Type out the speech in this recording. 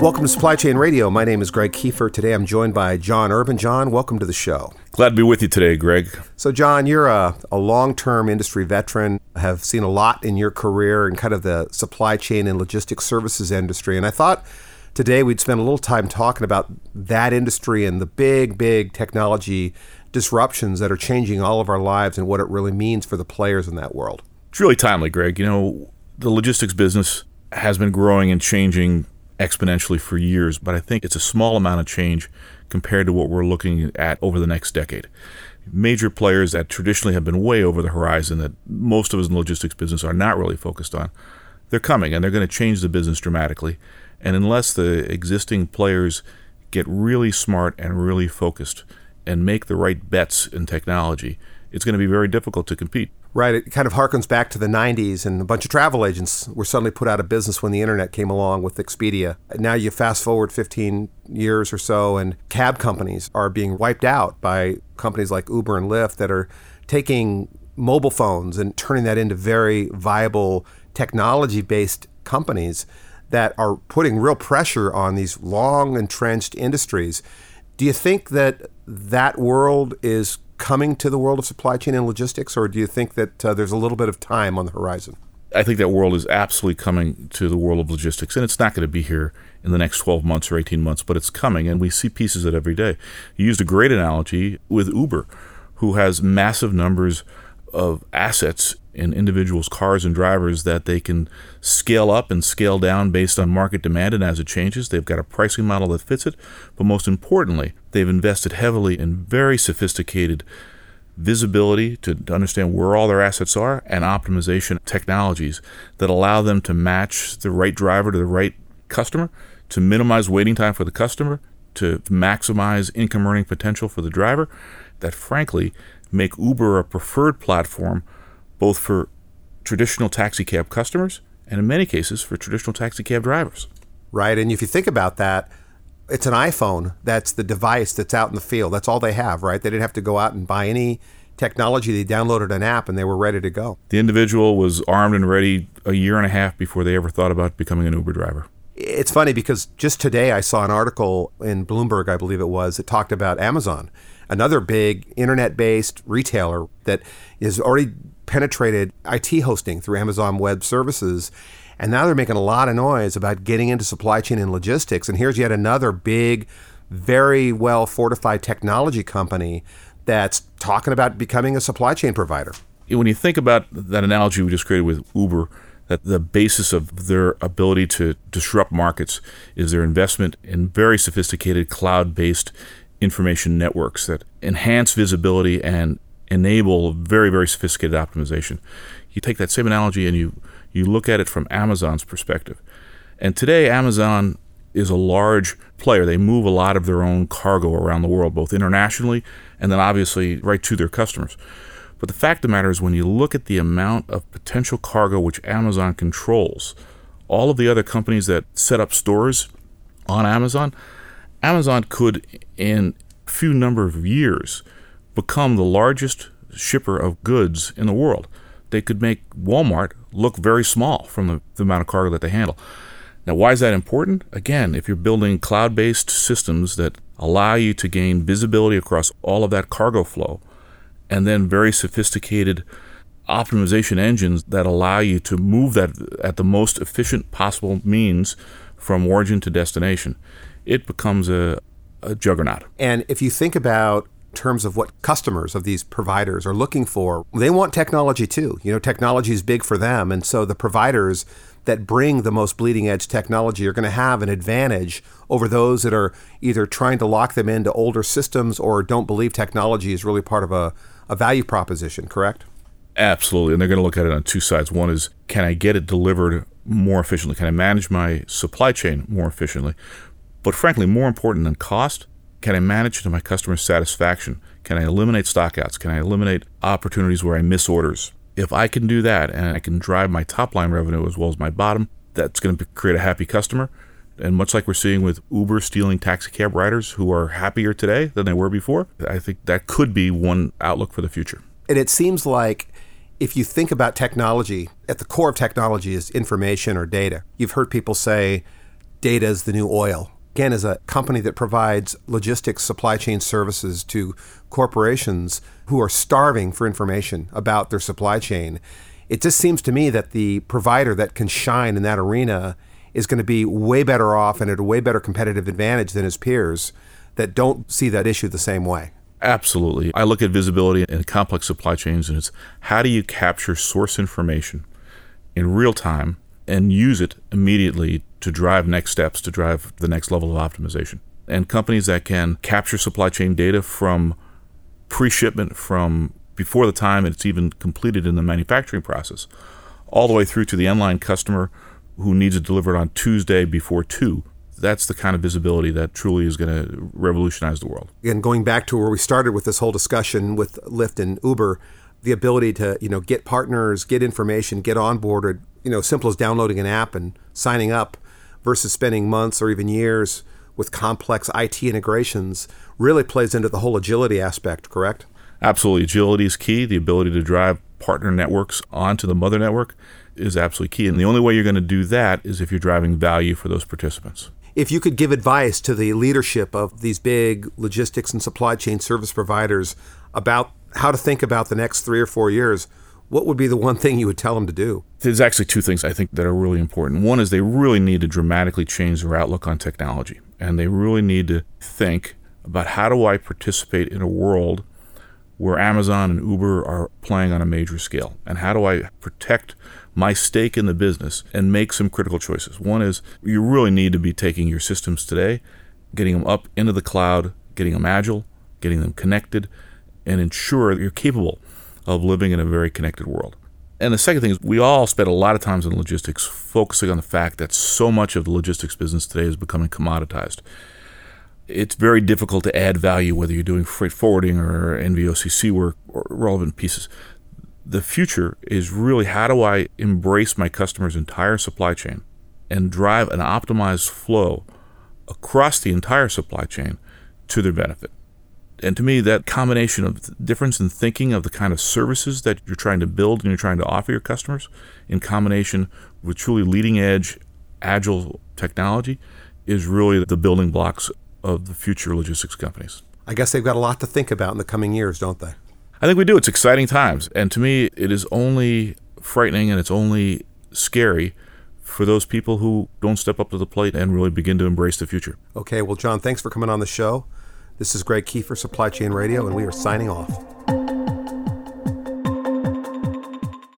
Welcome to Supply Chain Radio. My name is Greg Kefer. Today I'm joined by John Urban. John, welcome to the show. Glad to be with you today, Greg. So, John, you're a, a long term industry veteran, have seen a lot in your career in kind of the supply chain and logistics services industry. And I thought today we'd spend a little time talking about that industry and the big, big technology disruptions that are changing all of our lives and what it really means for the players in that world. It's really timely, Greg. You know, the logistics business has been growing and changing exponentially for years, but I think it's a small amount of change compared to what we're looking at over the next decade. Major players that traditionally have been way over the horizon that most of us in the logistics business are not really focused on, they're coming and they're going to change the business dramatically. And unless the existing players get really smart and really focused and make the right bets in technology, it's going to be very difficult to compete. Right. It kind of harkens back to the 90s, and a bunch of travel agents were suddenly put out of business when the internet came along with Expedia. Now you fast forward 15 years or so, and cab companies are being wiped out by companies like Uber and Lyft that are taking mobile phones and turning that into very viable technology based companies that are putting real pressure on these long entrenched industries. Do you think that that world is coming to the world of supply chain and logistics, or do you think that uh, there's a little bit of time on the horizon? I think that world is absolutely coming to the world of logistics, and it's not going to be here in the next 12 months or 18 months, but it's coming, and we see pieces of it every day. You used a great analogy with Uber, who has massive numbers of assets in individuals' cars and drivers that they can scale up and scale down based on market demand and as it changes. They've got a pricing model that fits it. But most importantly, they've invested heavily in very sophisticated visibility to, to understand where all their assets are and optimization technologies that allow them to match the right driver to the right customer, to minimize waiting time for the customer, to maximize income earning potential for the driver, that frankly make Uber a preferred platform both for traditional taxi cab customers and in many cases for traditional taxi cab drivers. Right. And if you think about that, it's an iPhone that's the device that's out in the field. That's all they have, right? They didn't have to go out and buy any technology. They downloaded an app and they were ready to go. The individual was armed and ready a year and a half before they ever thought about becoming an Uber driver. It's funny because just today I saw an article in Bloomberg, I believe it was, that talked about Amazon, another big internet based retailer that is already penetrated IT hosting through Amazon Web Services. And now they're making a lot of noise about getting into supply chain and logistics. And here's yet another big, very well fortified technology company that's talking about becoming a supply chain provider. When you think about that analogy we just created with Uber, that the basis of their ability to disrupt markets is their investment in very sophisticated cloud based information networks that enhance visibility and enable very, very sophisticated optimization. You take that same analogy and you, you look at it from Amazon's perspective. And today, Amazon is a large player. They move a lot of their own cargo around the world, both internationally and then obviously right to their customers. But the fact of the matter is, when you look at the amount of potential cargo which Amazon controls, all of the other companies that set up stores on Amazon, Amazon could, in a few number of years, become the largest shipper of goods in the world. They could make Walmart look very small from the, the amount of cargo that they handle. Now, why is that important? Again, if you're building cloud based systems that allow you to gain visibility across all of that cargo flow, and then very sophisticated optimization engines that allow you to move that at the most efficient possible means from origin to destination, it becomes a, a juggernaut. And if you think about terms of what customers of these providers are looking for. They want technology too. You know, technology is big for them. And so the providers that bring the most bleeding edge technology are going to have an advantage over those that are either trying to lock them into older systems or don't believe technology is really part of a, a value proposition, correct? Absolutely. And they're going to look at it on two sides. One is can I get it delivered more efficiently? Can I manage my supply chain more efficiently? But frankly, more important than cost, can I manage to my customer satisfaction? Can I eliminate stockouts? Can I eliminate opportunities where I miss orders? If I can do that and I can drive my top line revenue as well as my bottom, that's going to create a happy customer. And much like we're seeing with Uber stealing taxi cab riders who are happier today than they were before, I think that could be one outlook for the future. And it seems like if you think about technology, at the core of technology is information or data. You've heard people say data is the new oil. Again, as a company that provides logistics supply chain services to corporations who are starving for information about their supply chain, it just seems to me that the provider that can shine in that arena is going to be way better off and at a way better competitive advantage than his peers that don't see that issue the same way. Absolutely. I look at visibility in complex supply chains and it's how do you capture source information in real time and use it immediately to drive next steps, to drive the next level of optimization. And companies that can capture supply chain data from pre shipment, from before the time it's even completed in the manufacturing process, all the way through to the end line customer who needs it delivered on Tuesday before 2. That's the kind of visibility that truly is going to revolutionize the world. And going back to where we started with this whole discussion with Lyft and Uber, the ability to you know get partners, get information, get onboarded, you know, simple as downloading an app and signing up, versus spending months or even years with complex IT integrations, really plays into the whole agility aspect. Correct? Absolutely, agility is key. The ability to drive partner networks onto the mother network is absolutely key, and the only way you're going to do that is if you're driving value for those participants. If you could give advice to the leadership of these big logistics and supply chain service providers about how to think about the next three or four years, what would be the one thing you would tell them to do? There's actually two things I think that are really important. One is they really need to dramatically change their outlook on technology, and they really need to think about how do I participate in a world where Amazon and Uber are playing on a major scale, and how do I protect my stake in the business and make some critical choices. One is you really need to be taking your systems today, getting them up into the cloud, getting them agile, getting them connected, and ensure that you're capable of living in a very connected world. And the second thing is, we all spend a lot of times in logistics focusing on the fact that so much of the logistics business today is becoming commoditized. It's very difficult to add value whether you're doing freight forwarding or NVOCC work or relevant pieces. The future is really how do I embrace my customer's entire supply chain and drive an optimized flow across the entire supply chain to their benefit and to me, that combination of difference in thinking of the kind of services that you're trying to build and you're trying to offer your customers, in combination with truly leading edge, agile technology, is really the building blocks of the future logistics companies. I guess they've got a lot to think about in the coming years, don't they? I think we do. It's exciting times. And to me, it is only frightening and it's only scary for those people who don't step up to the plate and really begin to embrace the future. Okay, well, John, thanks for coming on the show. This is Greg Kefer, Supply Chain Radio, and we are signing off.